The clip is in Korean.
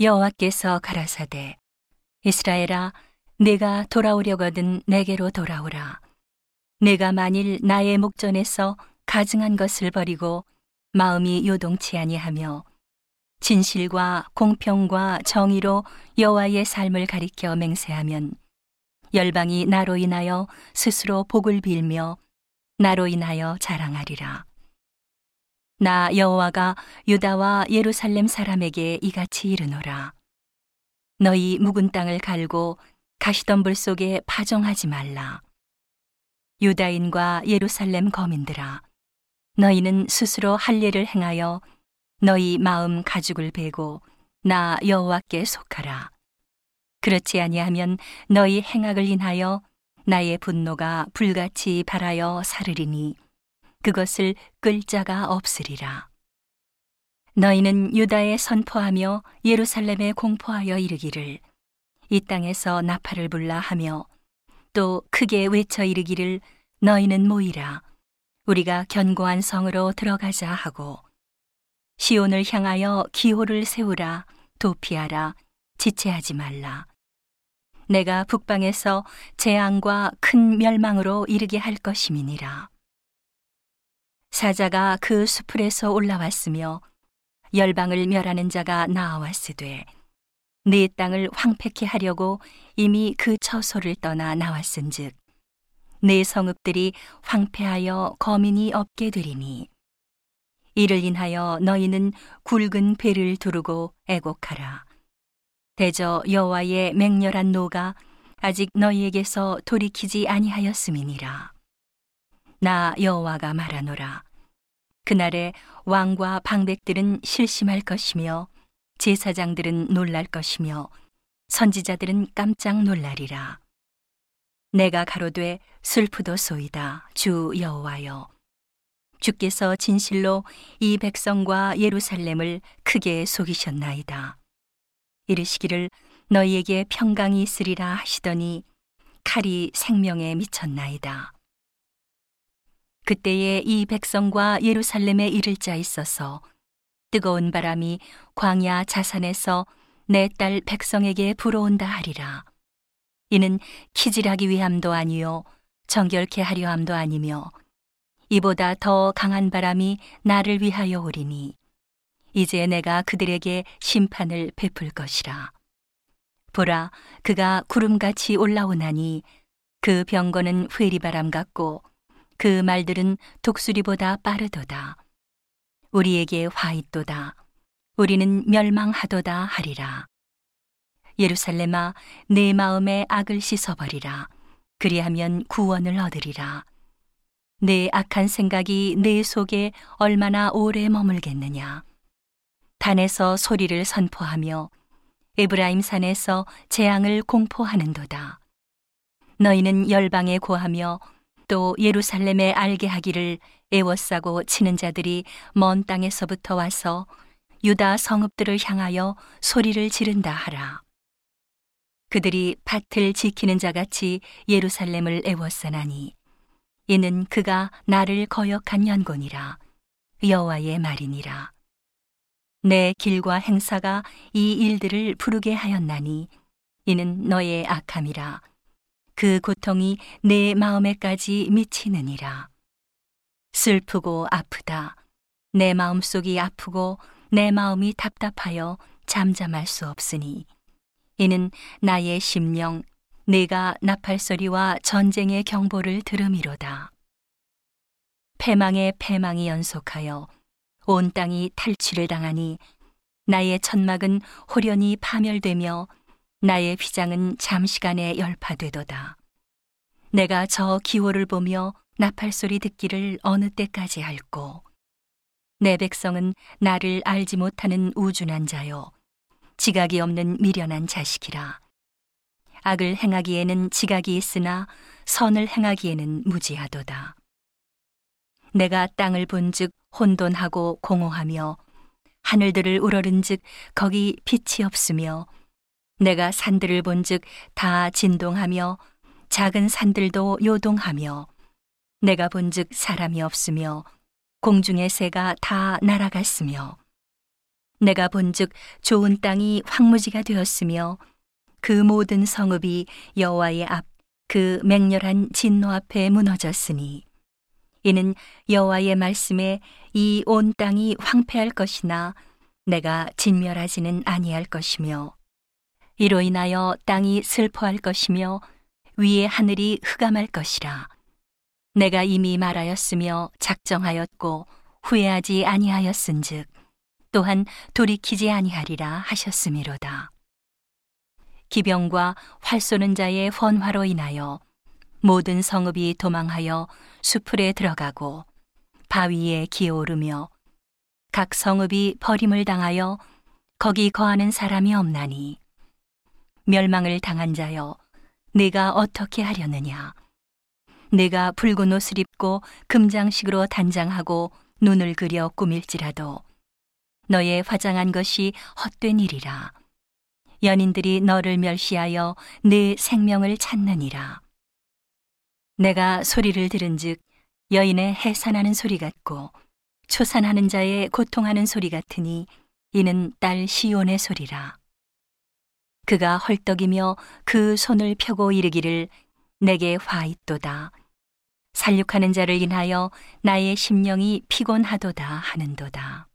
여호와께서 가라사대 이스라엘아 내가 돌아오려거든 내게로 돌아오라 내가 만일 나의 목전에서 가증한 것을 버리고 마음이 요동치 아니하며 진실과 공평과 정의로 여호와의 삶을 가리켜 맹세하면 열방이 나로 인하여 스스로 복을 빌며 나로 인하여 자랑하리라. 나 여호와가 유다와 예루살렘 사람에게 이같이 이르노라. 너희 묵은 땅을 갈고 가시덤불 속에 파종하지 말라. 유다인과 예루살렘 거민들아, 너희는 스스로 할례를 행하여 너희 마음 가죽을 베고 나 여호와께 속하라. 그렇지 아니하면 너희 행악을 인하여 나의 분노가 불같이 발하여 사르리니 그것을 끌 자가 없으리라. 너희는 유다에 선포하며 예루살렘에 공포하여 이르기를 이 땅에서 나팔을 불라 하며 또 크게 외쳐 이르기를 너희는 모이라. 우리가 견고한 성으로 들어가자 하고 시온을 향하여 기호를 세우라 도피하라 지체하지 말라. 내가 북방에서 재앙과 큰 멸망으로 이르게 할 것임이니라 사자가 그 수풀에서 올라왔으며 열방을 멸하는 자가 나와왔으되 네 땅을 황폐케 하려고 이미 그 처소를 떠나 나왔은즉 네 성읍들이 황폐하여 거민이 없게 되리니. 이를 인하여 너희는 굵은 배를 두르고 애곡하라. 대저 여호와의 맹렬한 노가 아직 너희에게서 돌이키지 아니하였음이니라. 나 여호와가 말하노라 그날에 왕과 방백들은 실심할 것이며 제사장들은 놀랄 것이며 선지자들은 깜짝 놀라리라. 내가 가로되 슬프도소이다 주 여호와여 주께서 진실로 이 백성과 예루살렘을 크게 속이셨나이다. 이르시기를 너희에게 평강이 있으리라 하시더니 칼이 생명에 미쳤나이다. 그때에 이 백성과 예루살렘에 이를 자 있어서 뜨거운 바람이 광야 자산에서 내 딸 백성에게 불어온다 하리라. 이는 키질하기 위함도 아니요 정결케 하려 함도 아니며 이보다 더 강한 바람이 나를 위하여 오리니 이제 내가 그들에게 심판을 베풀 것이라. 보라, 그가 구름같이 올라오나니 그 병거는 회리바람 같고 그 말들은 독수리보다 빠르도다. 우리에게 화 있도다. 우리는 멸망하도다 하리라. 예루살렘아, 내 마음에 악을 씻어버리라. 그리하면 구원을 얻으리라. 내 악한 생각이 내 속에 얼마나 오래 머물겠느냐. 단에서 소리를 선포하며 에브라임 산에서 재앙을 공포하는도다. 너희는 열방에 고하며 또 예루살렘에 알게 하기를 애워싸고 치는 자들이 먼 땅에서부터 와서 유다 성읍들을 향하여 소리를 지른다 하라. 그들이 밭을 지키는 자같이 예루살렘을 애워싸나니 이는 그가 나를 거역한 연곤이라 여호와의 말이니라. 내 길과 행사가 이 일들을 부르게 하였나니 이는 너의 악함이라. 그 고통이 내 마음에까지 미치느니라. 슬프고 아프다. 내 마음 속이 아프고 내 마음이 답답하여 잠잠할 수 없으니 이는 나의 심령 내가 나팔소리와 전쟁의 경보를 들음이로다. 패망의 패망이 연속하여 온 땅이 탈취를 당하니 나의 천막은 호련히 파멸되며 나의 휘장은 잠시간에 열파되도다. 내가 저 기호를 보며 나팔 소리 듣기를 어느 때까지 할꼬. 내 백성은 나를 알지 못하는 우준한 자요. 지각이 없는 미련한 자식이라. 악을 행하기에는 지각이 있으나 선을 행하기에는 무지하도다. 내가 땅을 본즉 혼돈하고 공허하며 하늘들을 우러른즉 거기 빛이 없으며 내가 산들을 본즉 다 진동하며 작은 산들도 요동하며 내가 본즉 사람이 없으며 공중의 새가 다 날아갔으며 내가 본즉 좋은 땅이 황무지가 되었으며 그 모든 성읍이 여호와의 앞 그 맹렬한 진노 앞에 무너졌으니 이는 여호와의 말씀에 이 온 땅이 황폐할 것이나 내가 진멸하지는 아니할 것이며 이로 인하여 땅이 슬퍼할 것이며 위의 하늘이 흑암할 것이라 내가 이미 말하였으며 작정하였고 후회하지 아니하였은즉 또한 돌이키지 아니하리라 하셨음이로다. 기병과 활 쏘는 자의 헌화로 인하여 모든 성읍이 도망하여 수풀에 들어가고 바위에 기어오르며 각 성읍이 버림을 당하여 거기 거하는 사람이 없나니 멸망을 당한 자여 내가 어떻게 하려느냐 내가 붉은 옷을 입고 금장식으로 단장하고 눈을 그려 꾸밀지라도 너의 화장한 것이 헛된 일이라. 연인들이 너를 멸시하여 내 생명을 찾느니라. 내가 소리를 들은즉 여인의 해산하는 소리 같고 초산하는 자의 고통하는 소리 같으니 이는 딸 시온의 소리라. 그가 헐떡이며 그 손을 펴고 이르기를 내게 화 있도다. 살육하는 자를 인하여 나의 심령이 피곤하도다 하는도다.